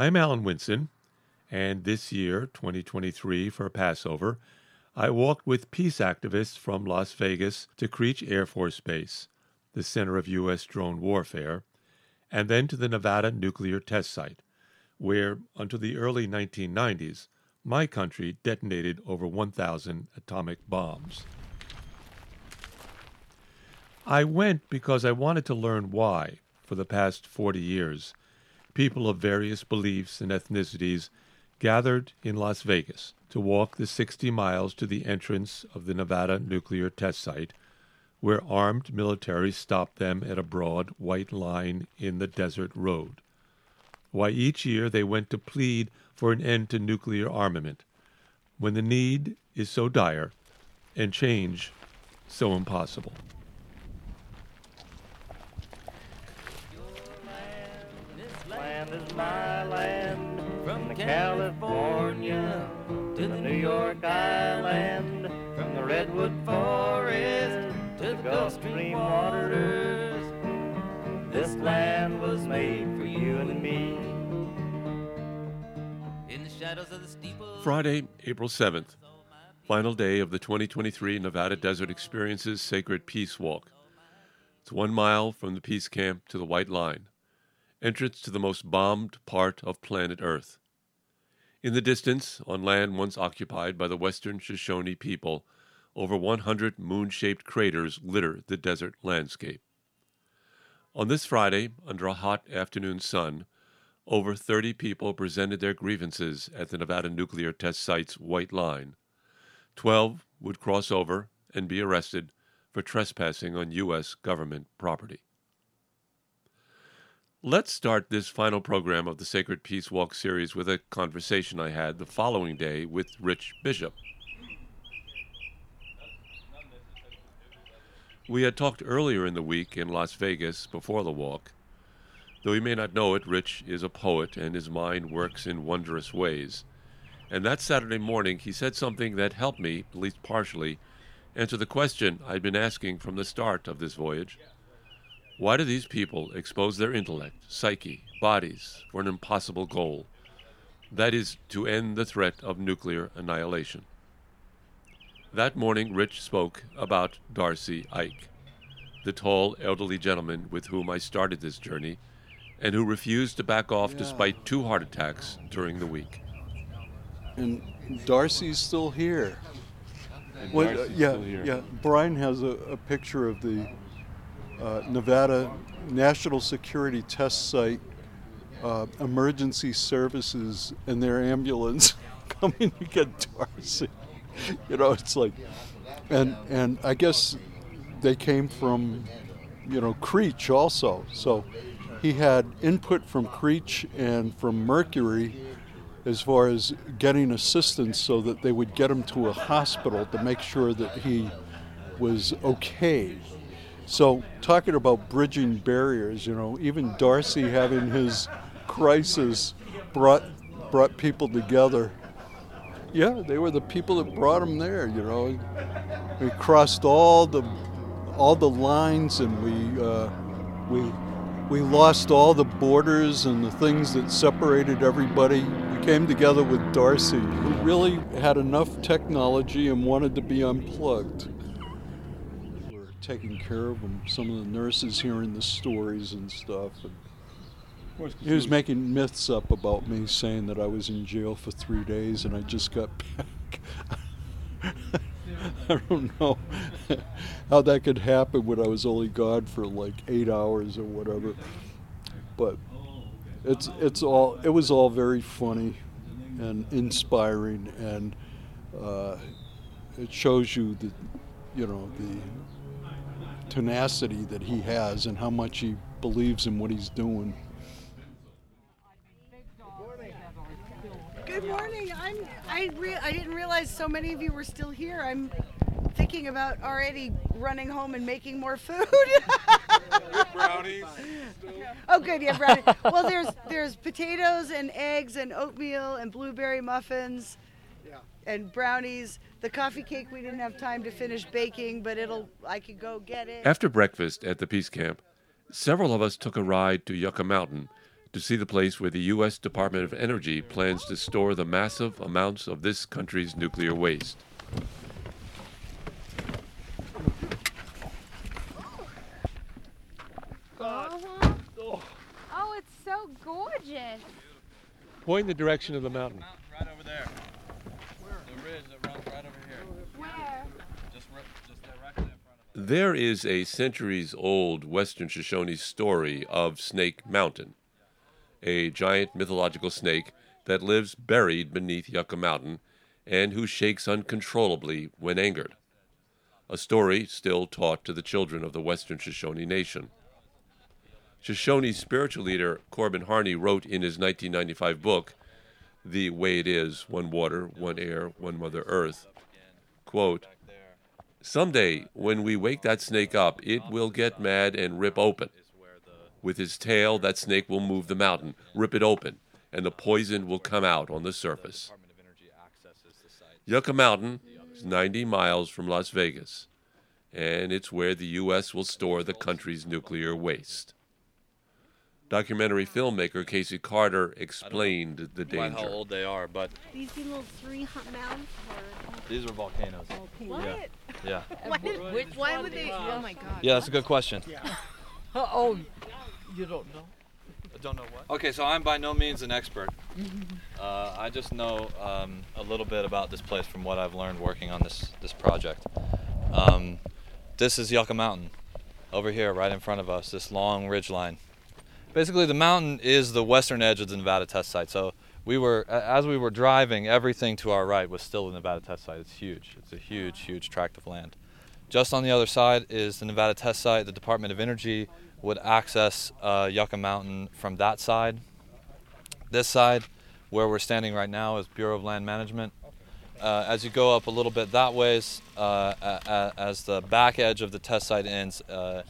I'm Alan Winson, and this year, 2023, for Passover, I walked with peace activists from Las Vegas to Creech Air Force Base, the center of U.S. drone warfare, and then to the Nevada nuclear test site, where, until the early 1990s, my country detonated over 1,000 atomic bombs. I went because I wanted to learn why, for the past 40 years, people of various beliefs and ethnicities gathered in Las Vegas to walk the 60 miles to the entrance of the Nevada nuclear test site, where armed military stopped them at a broad white line in the desert road. Why each year they went to plead for an end to nuclear armament, when the need is so dire and change so impossible. My land. From the California to the New York Island, from the Redwood Forest to the Gulf Stream waters. This land was made for you and me. In the shadows of the steeple. Friday, April 7th, final day of the 2023 Nevada Desert Experiences Sacred Peace Walk. It's one mile from the Peace Camp to the White Line, entrance to the most bombed part of planet Earth. In the distance, on land once occupied by the Western Shoshone people, over 100 moon shaped craters litter the desert landscape. On this Friday, under a hot afternoon sun, over 30 people presented their grievances at the Nevada nuclear test site's White Line. 12 would cross over and be arrested for trespassing on U.S. government property. Let's start this final program of the Sacred Peace Walk series with a conversation I had the following day with Rich Bishop. We had talked earlier in the week in Las Vegas before the walk. Though he may not know it, Rich is a poet and his mind works in wondrous ways. And that Saturday morning, he said something that helped me, at least partially, answer the question I'd been asking from the start of this voyage. Why do these people expose their intellect, psyche, bodies for an impossible goal? That is, to end the threat of nuclear annihilation. That morning, Rich spoke about Darcy Ike, the tall, elderly gentleman with whom I started this journey and who refused to back off Yeah. despite two heart attacks during the week. And Darcy's still here. What- uh, yeah, still here. yeah. Brian has a, a picture of the uh, Nevada National Security Test Site uh, emergency services and their ambulance coming to get Darcy. you know, it's like, and and I guess they came from, you know, Creech also. So he had input from Creech and from Mercury as far as getting assistance so that they would get him to a hospital to make sure that he was okay. So, talking about bridging barriers, you know, even Darcy having his crisis brought brought people together. Yeah, they were the people that brought him there. You know, we crossed all the all the lines, and we uh, we we lost all the borders and the things that separated everybody. We came together with Darcy, who really had enough technology and wanted to be unplugged. Taking care of him. Some of the nurses hearing the stories and stuff. And he was making myths up about me, saying that I was in jail for three days and I just got back. I don't know how that could happen when I was only gone for like eight hours or whatever. But it's it's all it was all very funny and inspiring, and uh, it shows you the you know the tenacity that he has and how much he believes in what he's doing. Good morning. I'm. I re- I didn't realize so many of you were still here. I'm thinking about already running home and making more food. brownies. oh, good. Yeah, brownie. well, there's there's potatoes and eggs and oatmeal and blueberry muffins. And brownies. The coffee cake we didn't have time to finish baking, but it'll. I could go get it. After breakfast at the Peace Camp, several of us took a ride to Yucca Mountain to see the place where the U.S. Department of Energy plans to store the massive amounts of this country's nuclear waste. Uh-huh. Oh, it's so gorgeous. Point in the direction of the mountain. Right over there. The ridge that runs right over here. Where? Just, just directly in front of There is a centuries old Western Shoshone story of Snake Mountain, a giant mythological snake that lives buried beneath Yucca Mountain and who shakes uncontrollably when angered. A story still taught to the children of the Western Shoshone Nation. Shoshone spiritual leader Corbin Harney wrote in his 1995 book, The Way It Is One Water, One Air, One Mother Earth, quote, Someday, when we wake that snake up, it will get mad and rip open. With his tail, that snake will move the mountain, rip it open, and the poison will come out on the surface. Yucca Mountain is 90 miles from Las Vegas, and it's where the U.S. will store the country's nuclear waste. Documentary filmmaker Casey Carter explained the danger. how old they are, but These little three hu- mounds are. these are volcanoes. What? Yeah. Why, did, which, why would they? Oh my God. Yeah, that's a good question. Oh, you don't know? I don't know what. Okay, so I'm by no means an expert. Uh, I just know um, a little bit about this place from what I've learned working on this this project. Um, this is Yucca Mountain, over here, right in front of us. This long ridge line. Basically, the mountain is the western edge of the Nevada test site. So we were, as we were driving, everything to our right was still the Nevada test site. It's huge. It's a huge, huge tract of land. Just on the other side is the Nevada test site. The Department of Energy would access uh, Yucca Mountain from that side. This side, where we're standing right now, is Bureau of Land Management. Uh, as you go up a little bit that ways, uh, as the back edge of the test site ends, uh,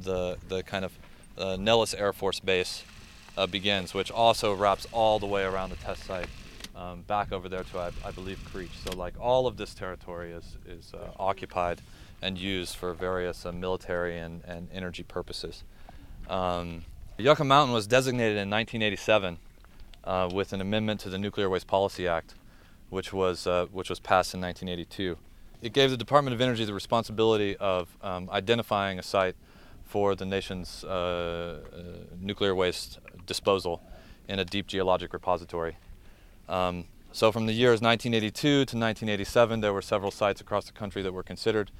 the the kind of uh, Nellis Air Force Base uh, begins, which also wraps all the way around the test site, um, back over there to I, I believe Creech. So like all of this territory is is uh, occupied and used for various uh, military and, and energy purposes. Um, Yucca Mountain was designated in 1987 uh, with an amendment to the Nuclear Waste Policy Act, which was uh, which was passed in 1982. It gave the Department of Energy the responsibility of um, identifying a site for the nation's uh, uh, nuclear waste disposal in a deep geologic repository. Um, so from the years 1982 to 1987, there were several sites across the country that were considered.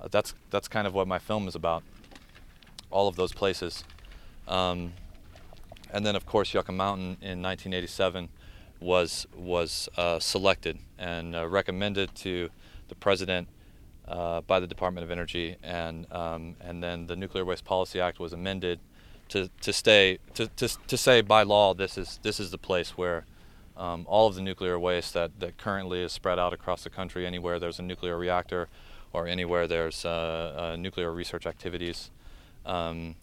Uh, that's that's kind of what my film is about. All of those places. Um, and then, of course, Yucca Mountain in 1987 was was uh, selected and uh, recommended to the president uh, by the Department of Energy, and um, and then the Nuclear Waste Policy Act was amended to, to stay to, to, to say by law this is this is the place where um, all of the nuclear waste that, that currently is spread out across the country, anywhere there's a nuclear reactor, or anywhere there's uh, uh, nuclear research activities. Um,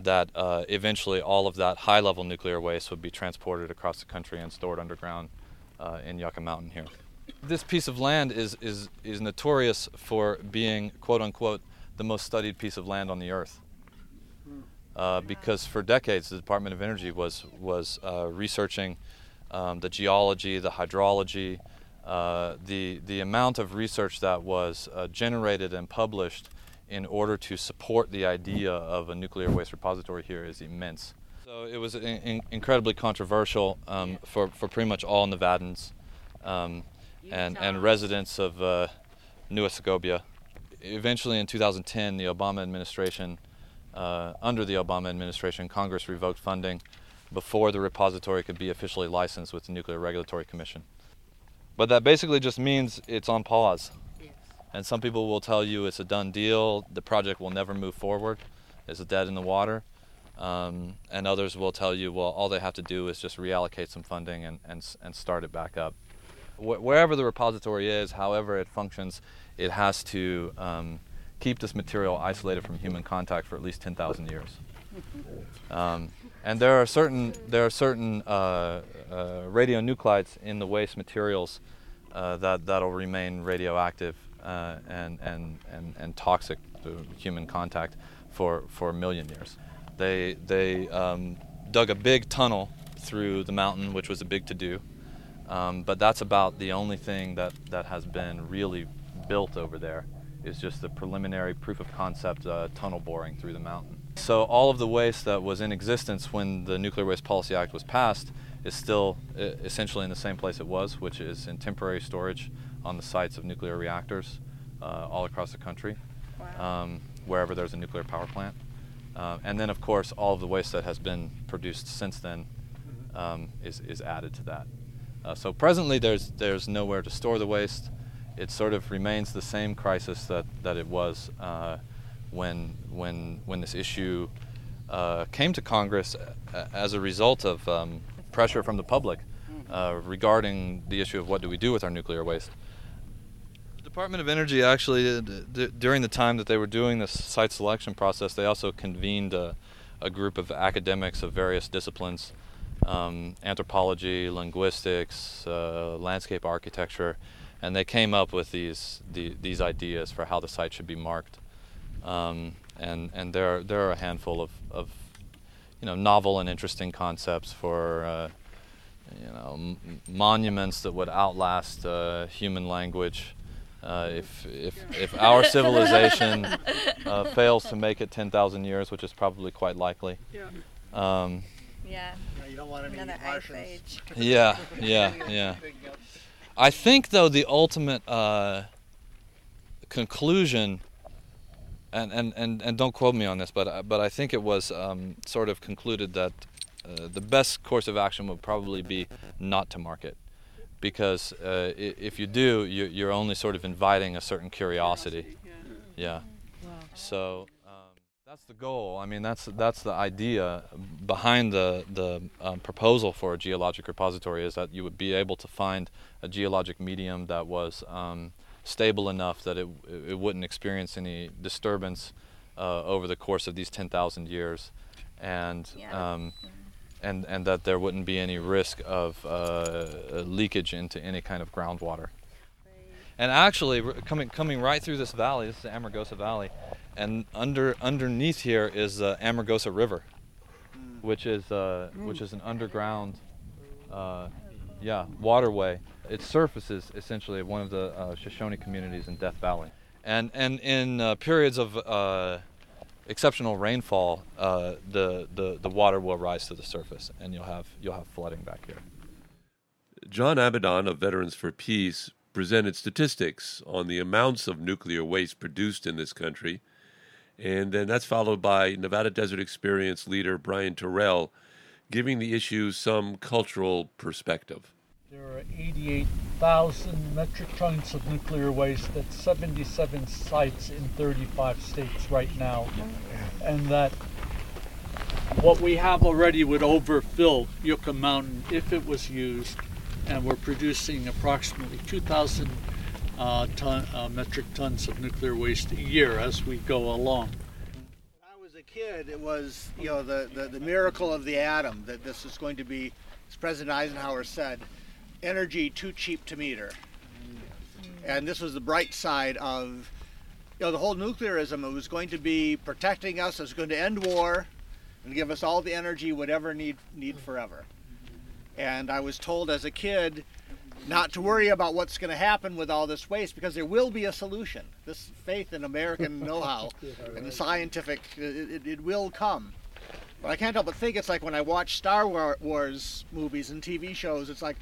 that uh, eventually all of that high level nuclear waste would be transported across the country and stored underground uh, in Yucca Mountain here. This piece of land is, is, is notorious for being, quote unquote, the most studied piece of land on the earth. Uh, because for decades the Department of Energy was, was uh, researching um, the geology, the hydrology, uh, the, the amount of research that was uh, generated and published in order to support the idea of a nuclear waste repository here is immense. So it was in, in- incredibly controversial um, for, for pretty much all Nevadans um, and, and residents of uh, New Escobia. Eventually, in 2010, the Obama administration, uh, under the Obama administration, Congress revoked funding before the repository could be officially licensed with the Nuclear Regulatory Commission. But that basically just means it's on pause. Yes. And some people will tell you it's a done deal, the project will never move forward, it's dead in the water. Um, and others will tell you, well, all they have to do is just reallocate some funding and, and, and start it back up. Wh- wherever the repository is, however it functions, it has to um, keep this material isolated from human contact for at least 10,000 years. Um, and there are certain there are certain uh, uh, radionuclides in the waste materials uh, that that'll remain radioactive uh, and, and, and, and toxic to human contact for, for a million years. They they um, dug a big tunnel through the mountain, which was a big to do. Um, but that's about the only thing that, that has been really built over there is just the preliminary proof of concept uh, tunnel boring through the mountain. So all of the waste that was in existence when the Nuclear Waste Policy Act was passed is still uh, essentially in the same place it was, which is in temporary storage on the sites of nuclear reactors uh, all across the country, um, wherever there's a nuclear power plant. Um, and then, of course, all of the waste that has been produced since then um, is, is added to that. Uh, so presently, there's, there's nowhere to store the waste. It sort of remains the same crisis that, that it was uh, when, when, when this issue uh, came to Congress uh, as a result of um, pressure from the public uh, regarding the issue of what do we do with our nuclear waste. The Department of Energy actually, d- d- during the time that they were doing this site selection process, they also convened a, a group of academics of various disciplines um, anthropology, linguistics, uh, landscape architecture, and they came up with these, the, these ideas for how the site should be marked. Um, and and there, there are a handful of, of you know, novel and interesting concepts for uh, you know, m- monuments that would outlast uh, human language. Uh, if, if, if our civilization uh, fails to make it 10,000 years, which is probably quite likely. Um, Yeah. you don't want any Another Martians. age. yeah, yeah, yeah. I think, though, the ultimate uh, conclusion, and, and, and, and don't quote me on this, but, uh, but I think it was um, sort of concluded that uh, the best course of action would probably be not to market. Because uh, if you do, you, you're only sort of inviting a certain curiosity. Yeah. So um, that's the goal. I mean, that's that's the idea behind the the um, proposal for a geologic repository is that you would be able to find a geologic medium that was um, stable enough that it it wouldn't experience any disturbance uh, over the course of these 10,000 years, and Yeah. um, and and that there wouldn't be any risk of uh, leakage into any kind of groundwater. And actually, coming coming right through this valley, this is the Amargosa Valley, and under underneath here is the Amargosa River, which is uh, which is an underground, uh, yeah, waterway. It surfaces essentially one of the uh, Shoshone communities in Death Valley, and and in uh, periods of uh, exceptional rainfall, uh, the, the the water will rise to the surface, and you'll have you'll have flooding back here. John Abaddon of Veterans for Peace presented statistics on the amounts of nuclear waste produced in this country. And then that's followed by Nevada Desert Experience leader Brian Terrell giving the issue some cultural perspective. There are 88,000 metric tons of nuclear waste at 77 sites in 35 states right now. And that what we have already would overfill Yucca Mountain if it was used. And we're producing approximately 2,000 uh, ton, uh, metric tons of nuclear waste a year as we go along. When I was a kid, it was you know the, the, the miracle of the atom that this is going to be, as President Eisenhower said, energy too cheap to meter. And this was the bright side of you know the whole nuclearism. It was going to be protecting us. It was going to end war and give us all the energy we'd ever need need forever. And I was told as a kid not to worry about what's going to happen with all this waste because there will be a solution. This faith in American know-how and the scientific, it, it, it will come. But I can't help but think it's like when I watch Star Wars movies and TV shows, it's like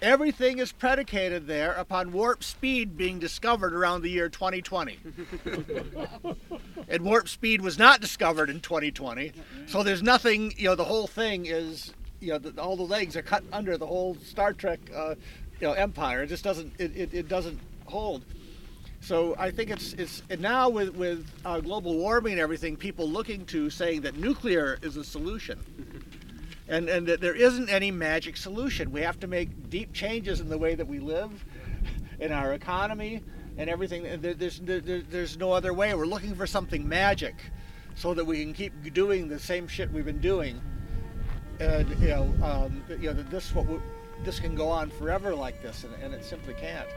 everything is predicated there upon warp speed being discovered around the year 2020. and warp speed was not discovered in 2020. So there's nothing, you know, the whole thing is, you know, the, all the legs are cut under the whole Star Trek, uh, you know, empire. It just doesn't, it, it, it doesn't hold. So I think it's it's and now with with uh, global warming and everything, people looking to saying that nuclear is a solution, and and that there isn't any magic solution. We have to make deep changes in the way that we live, in our economy, and everything. And there, there's there, there- there's no other way. We're looking for something magic, so that we can keep doing the same shit we've been doing, and you know um, you know that this what we, this can go on forever like this, and, and it simply can't.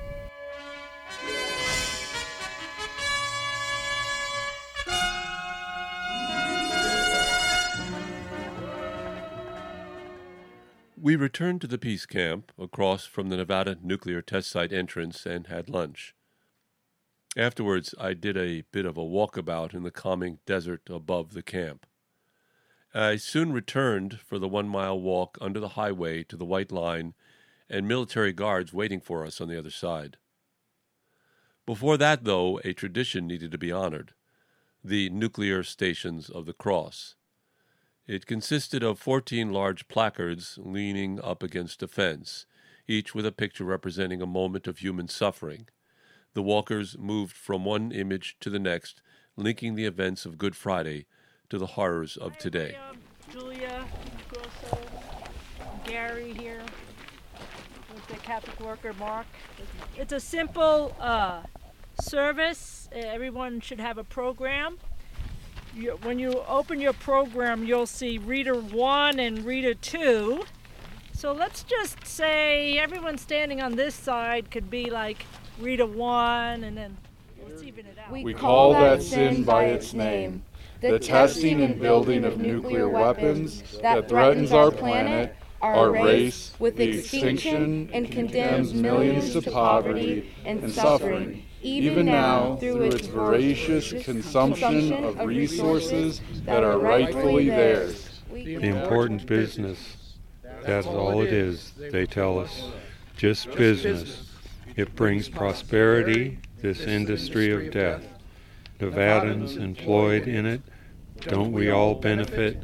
We returned to the peace camp across from the Nevada nuclear test site entrance and had lunch. Afterwards, I did a bit of a walkabout in the calming desert above the camp. I soon returned for the one mile walk under the highway to the White Line and military guards waiting for us on the other side. Before that, though, a tradition needed to be honored the nuclear stations of the cross. It consisted of 14 large placards leaning up against a fence, each with a picture representing a moment of human suffering. The walkers moved from one image to the next, linking the events of Good Friday to the horrors of today. Julia Grosso, Gary here with the Catholic worker Mark. It's a simple uh, service. Uh, Everyone should have a program. You, when you open your program, you'll see reader one and reader two. So let's just say everyone standing on this side could be like reader one, and then let's even it out. We call that sin by its name. The testing and building of nuclear weapons that threatens our planet, our race, with extinction and condemns millions to poverty and suffering, even now through its voracious consumption of resources that are rightfully theirs. The important business. That's all it is, they tell us. Just business. It brings prosperity, this industry of death. Nevadans employed in it, don't we all benefit?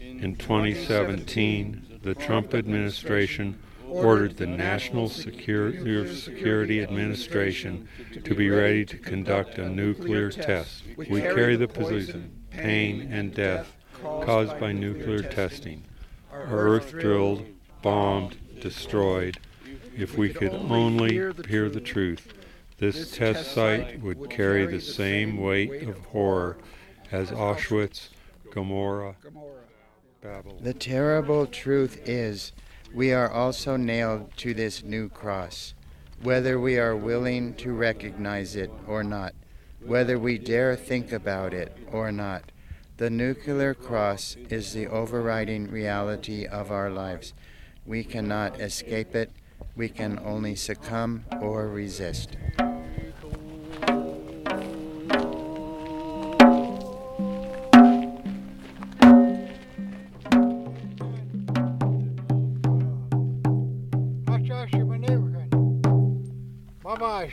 In 2017, the Trump administration ordered the National Security, Administration to be ready to conduct a nuclear test. We carry the position, pain and death caused by nuclear testing. Our Earth drilled, bombed, destroyed. If we could only hear the truth, this test site would carry the same weight of horror as Auschwitz, Gomorrah, Babylon. The terrible truth is, we are also nailed to this new cross, whether we are willing to recognize it or not, whether we dare think about it or not. The nuclear cross is the overriding reality of our lives. We cannot escape it. We can only succumb or resist.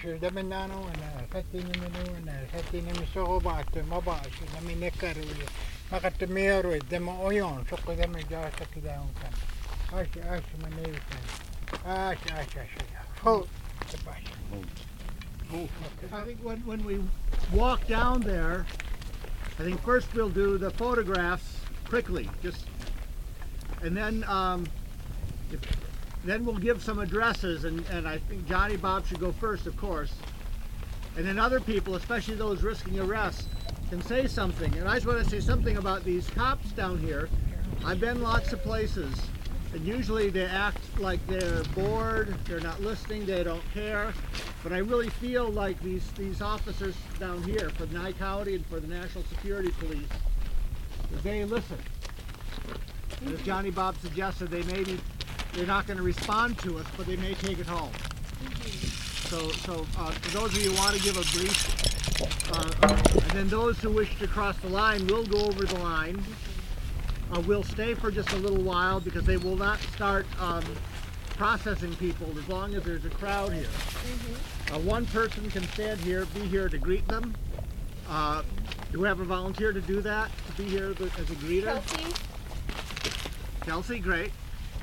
Mabaşı da ben nano na kati ni menu na kati ni miso ba te mabaşı na mi ne karu makate mero de mo oyon so ko de me ja sa ki da un kan aşı aşı mane kan aşı aşı aşı ho the başı I think when, when we walk down there, I think first we'll do the photographs quickly, just, and then um, if, then we'll give some addresses, and, and I think Johnnie Bobb should go first, of course, and then other people, especially those risking arrest, can say something. And I just want to say something about these cops down here. I've been lots of places, and usually they act like they're bored, they're not listening, they don't care. But I really feel like these, these officers down here for Nye County and for the National Security Police, they listen. And as Johnnie Bobb suggested, they may be, they're not going to respond to us, but they may take it home. So, so uh, for those of you who want to give a brief, uh, and then those who wish to cross the line will go over the line. Uh, we'll stay for just a little while because they will not start um, processing people as long as there's a crowd here. Uh, one person can stand here, be here to greet them. Uh, do we have a volunteer to do that? To be here as a greeter? Kelsey? Kelsey, great.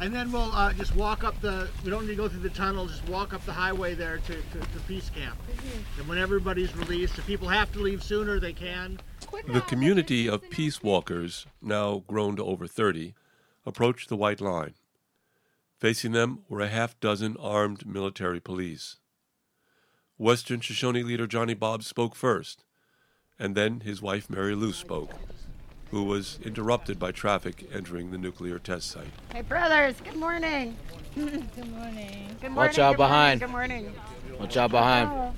And then we'll uh, just walk up the, we don't need to go through the tunnel, just walk up the highway there to, to, to Peace Camp. And when everybody's released, if people have to leave sooner, they can. The community of peace walkers, now grown to over 30, approached the White Line. Facing them were a half dozen armed military police. Western Shoshone leader Johnnie Bobb spoke first, and then his wife Mary Lou spoke, who was interrupted by traffic entering the nuclear test site. Hey, brothers, good morning. good morning. Good morning. Watch out good behind. Morning, good morning. Watch out behind. Oh.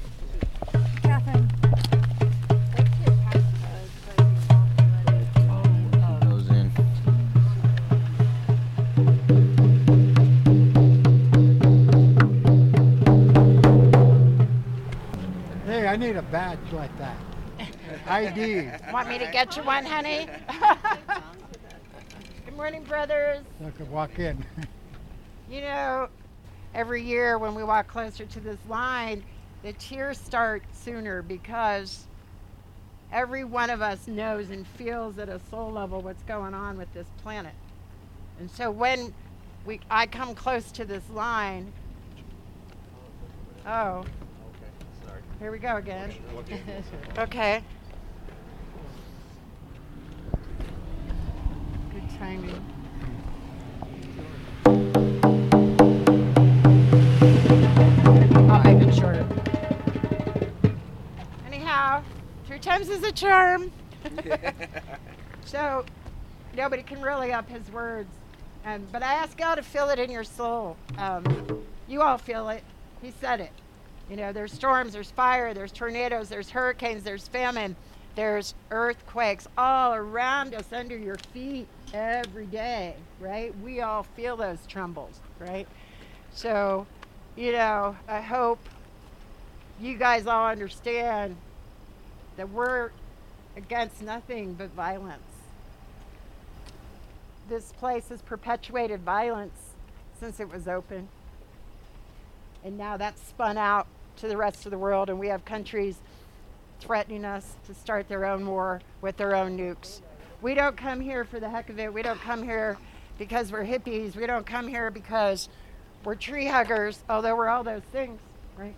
Hey, I need a badge like that. ID. Want me to get you one, honey? Good morning, brothers. I could walk in. You know, every year when we walk closer to this line, the tears start sooner because every one of us knows and feels at a soul level what's going on with this planet. And so when we I come close to this line, oh, here we go again. okay. Good timing. I'll make it shorter. Anyhow, three times is a charm. so nobody can really up his words. Um, but I ask God to feel it in your soul. Um, you all feel it. He said it. You know, there's storms, there's fire, there's tornadoes, there's hurricanes, there's famine, there's earthquakes all around us under your feet every day, right? We all feel those trembles, right? So, you know, I hope you guys all understand that we're against nothing but violence. This place has perpetuated violence since it was open. And now that's spun out to the rest of the world, and we have countries threatening us to start their own war with their own nukes. We don't come here for the heck of it. We don't come here because we're hippies. We don't come here because we're tree huggers, although we're all those things, right?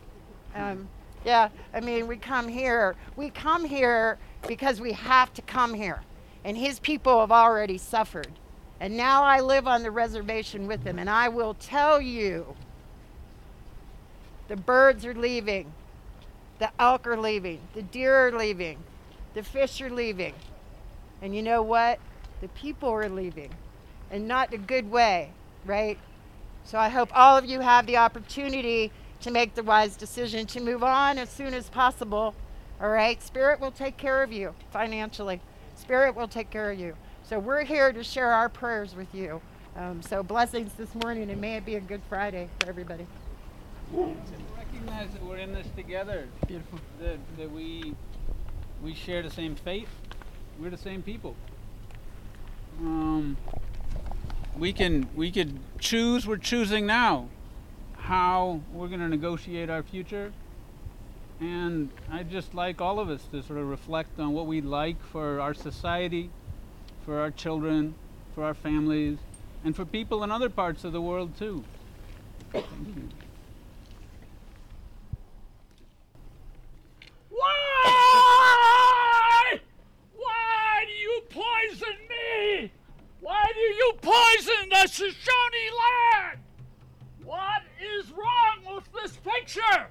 Um, yeah, I mean, we come here. We come here because we have to come here. And his people have already suffered. And now I live on the reservation with them. And I will tell you the birds are leaving, the elk are leaving, the deer are leaving, the fish are leaving. And you know what? The people are leaving. And not in a good way, right? So I hope all of you have the opportunity to make the wise decision to move on as soon as possible. All right? Spirit will take care of you financially. Spirit will take care of you. So we're here to share our prayers with you. Um, so blessings this morning, and may it be a good Friday for everybody. Recognize that we're in this together. Beautiful. That, that we we share the same fate. We're the same people. Um, we can we could choose. We're choosing now how we're going to negotiate our future. And I'd just like all of us to sort of reflect on what we'd like for our society, for our children, for our families, and for people in other parts of the world too. Thank you. Why? Why do you poison me? Why do you poison the Shoshone land? What is wrong with this picture?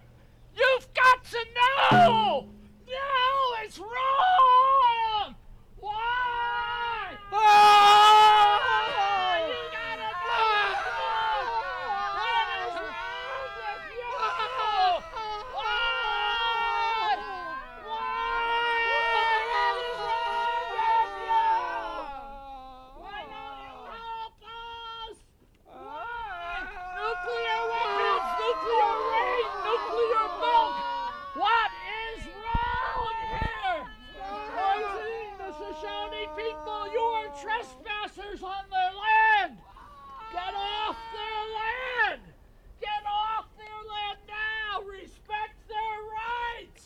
You've got to know! No, it's wrong! Why? Ah! You gotta know it's wrong! What is wrong with you? Why? What is wrong with you? Why don't you help us? Nuclear weapons, nuclear rain, nuclear milk. What is wrong here? Poisoning the Shoshone people. You are trespassers on their land. Get off their land. Get off their land now. Respect their rights.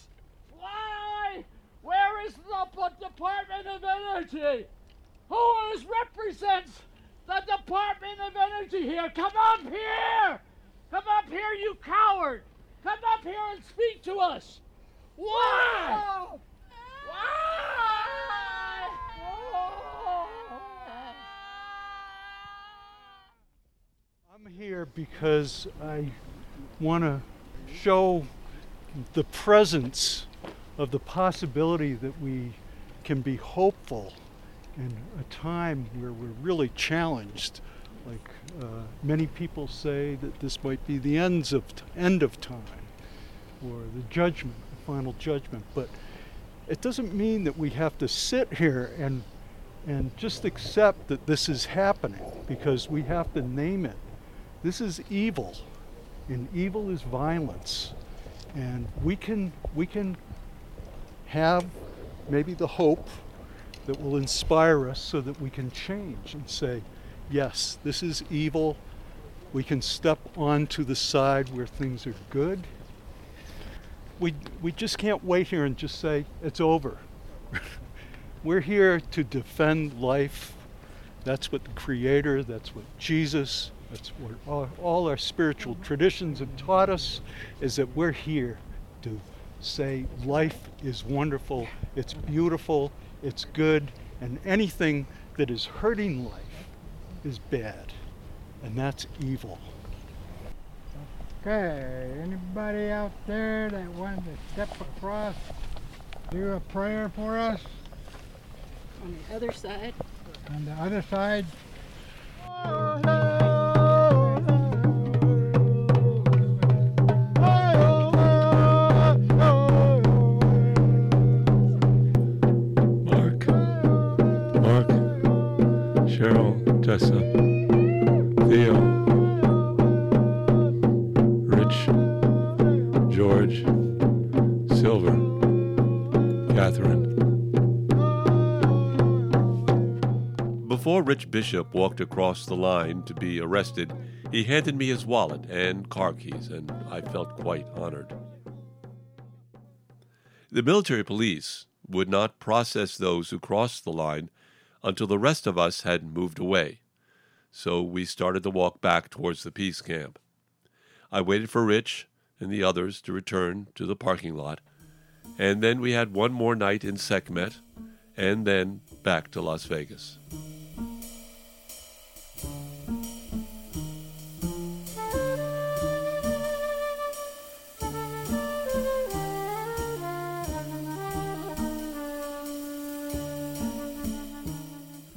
Why? Where is the P- Department of Energy? Who is represents the Department of Energy here? Come up here! Come up here, you coward! Come up here and speak to us! Why? I'm here because I want to show the presence of the possibility that we can be hopeful in a time where we're really challenged. Like uh, many people say that this might be the ends of t- end of time, or the judgment, the final judgment. But it doesn't mean that we have to sit here and and just accept that this is happening because we have to name it. This is evil, and evil is violence, and we can we can have maybe the hope that will inspire us so that we can change and say, yes, this is evil. We can step onto the side where things are good. We, we just can't wait here and just say, it's over. We're here to defend life. That's what the Creator, that's what Jesus, that's what all, all our spiritual traditions have taught us, is that we're here to say life is wonderful, it's beautiful, it's good, and anything that is hurting life is bad, and that's evil. Okay, anybody out there that wants to step across, do a prayer for us? On the other side. On the other side. Tessa, Theo, Rich, George, Silver, Catherine. Before Rich Bishop walked across the line to be arrested, he handed me his wallet and car keys, and I felt quite honored. The military police would not process those who crossed the line until the rest of us had moved away, so we started to walk back towards the peace camp. I waited for Rich and the others to return to the parking lot, and then we had one more night in Sekhmet, and then back to Las Vegas.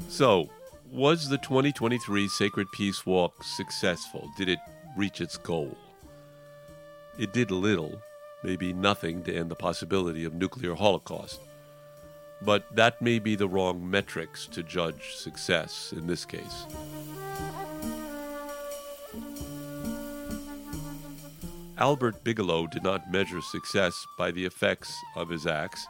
So, was the 2023 Sacred Peace Walk successful? Did it reach its goal? It did little, maybe nothing, to end the possibility of nuclear holocaust. But that may be the wrong metrics to judge success in this case. Albert Bigelow did not measure success by the effects of his acts.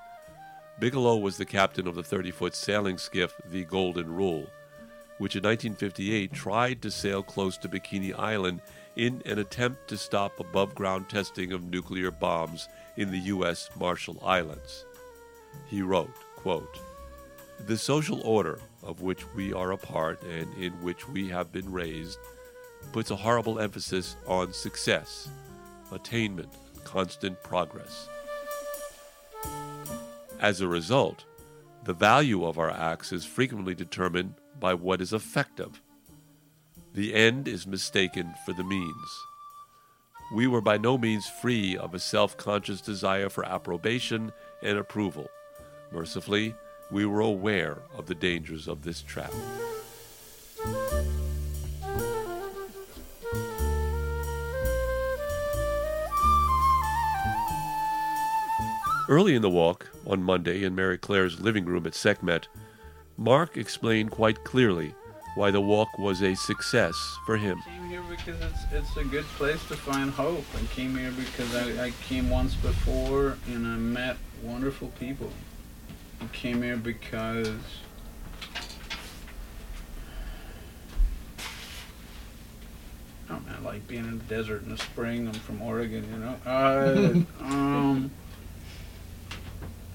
Bigelow was the captain of the 30 foot sailing skiff, the Golden Rule, which in 1958 tried to sail close to Bikini Island in an attempt to stop above ground testing of nuclear bombs in the U.S. Marshall Islands. He wrote, quote, The social order of which we are a part and in which we have been raised puts a horrible emphasis on success, attainment, constant progress. As a result, the value of our acts is frequently determined by what is effective. The end is mistaken for the means. We were by no means free of a self conscious desire for approbation and approval. Mercifully, we were aware of the dangers of this trap. Early in the walk, on Monday in Mary Claire's living room at Sekhmet, Mark explained quite clearly why the walk was a success for him. I came here because it's it's a good place to find hope. I came here because I, I came once before and I met wonderful people. I came here because I don't know, I like being in the desert in the spring. I'm from Oregon, you know. Uh, um,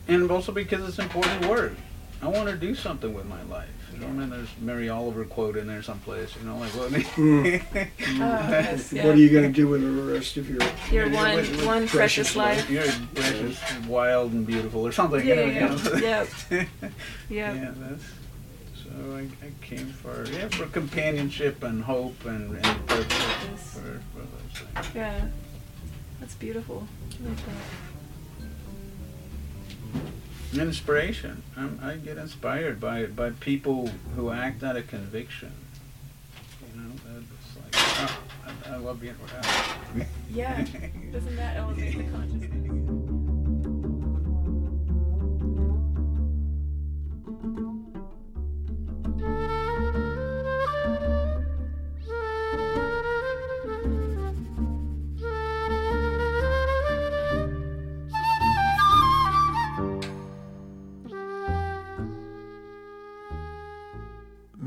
and also because it's important work. I want to do something with my life. You know, I mean, there's Mary Oliver quote in there someplace. You know, like what? Mm. yes, yeah. What are you going to do with the rest of your Your one- with- with one precious life. You're precious, wild, and beautiful, or something. Yeah, you know, yeah, you know. yep. Yep. Yeah, that's. So I, I came for yeah for companionship and hope and, and purpose Yes. for, for those things. Yeah, that's beautiful. I like that. Inspiration. I'm, I get inspired by by people who act out of conviction. You know, that's like oh, I, I love being around. Yeah, doesn't that elevate the consciousness?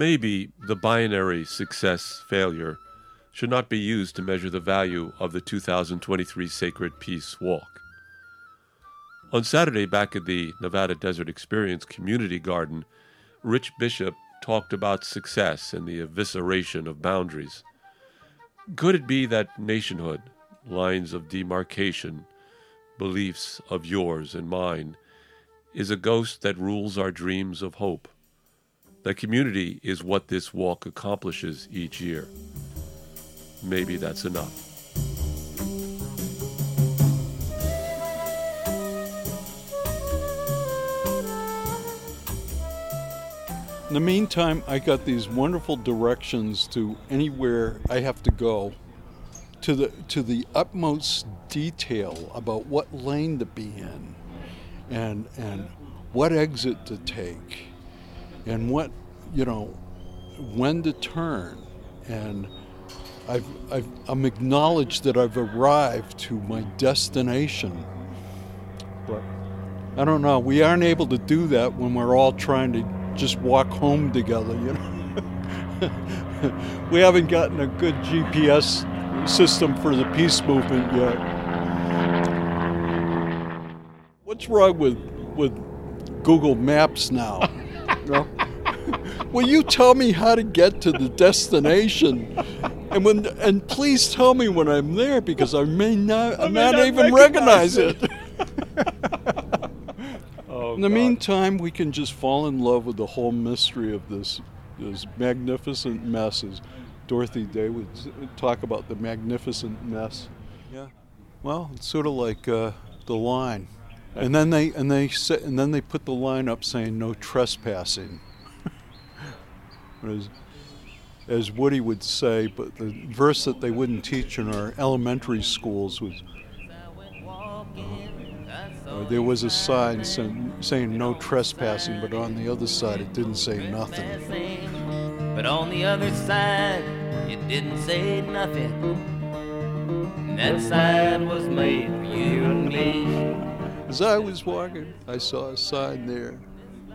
Maybe the binary success failure should not be used to measure the value of the 2023 Sacred Peace Walk. On Saturday, back at the Nevada Desert Experience Community Garden, Rich Bishop talked about success and the evisceration of boundaries. Could it be that nationhood, lines of demarcation, beliefs of yours and mine, is a ghost that rules our dreams of hope? That community is what this walk accomplishes each year. Maybe that's enough. In the meantime, I got these wonderful directions to anywhere I have to go, to the to the utmost detail about what lane to be in, and and what exit to take, and what you know, when to turn, and I've, I've I'm acknowledged that I've arrived to my destination, but I don't know. We aren't able to do that when we're all trying to just walk home together, you know. we haven't gotten a good GPS system for the peace movement yet. What's wrong with with Google Maps now? no? Will you tell me how to get to the destination? And when and please tell me when I'm there because I may not I, may not, not even recognize, recognize it. it. oh, In the God. meantime, we can just fall in love with the whole mystery of this this magnificent mess, as Dorothy Day would talk about the magnificent mess. Yeah. Well, it's sort of like uh, the line, and then they and they say, and then they put the line up saying no trespassing. as, as Woody would say, but the verse that they wouldn't teach in our elementary schools was uh, there was a sign saying, saying no trespassing, but on the other side it didn't say nothing. But on the other side it didn't say nothing. And that sign was made for you and me. As I was walking, I saw a sign there.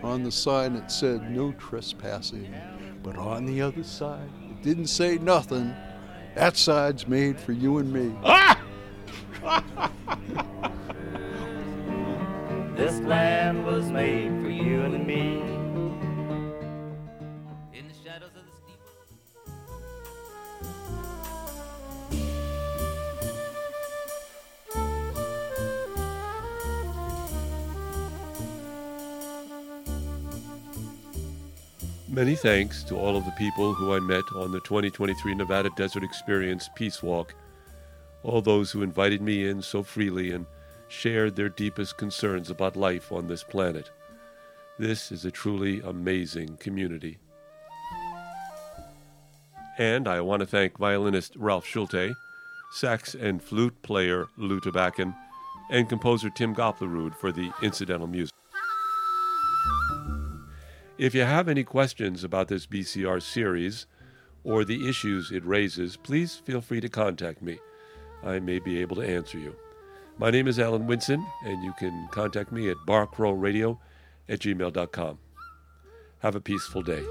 On the sign it said no trespassing. But on the other side, it didn't say nothing. That side's made for you and me. Ah! this land was made for you and me. Many thanks to all of the people who I met on the 2023 Nevada Desert Experience Peace Walk, all those who invited me in so freely and shared their deepest concerns about life on this planet. This is a truly amazing community. And I want to thank violinist Ralph Schulte, sax and flute player Lew Tabackin, and composer Tim Goplerud for the incidental music. If you have any questions about this BCR series or the issues it raises, please feel free to contact me. I may be able to answer you. My name is Alan Winson, and you can contact me at barcrowradio at gmail.com. Have a peaceful day.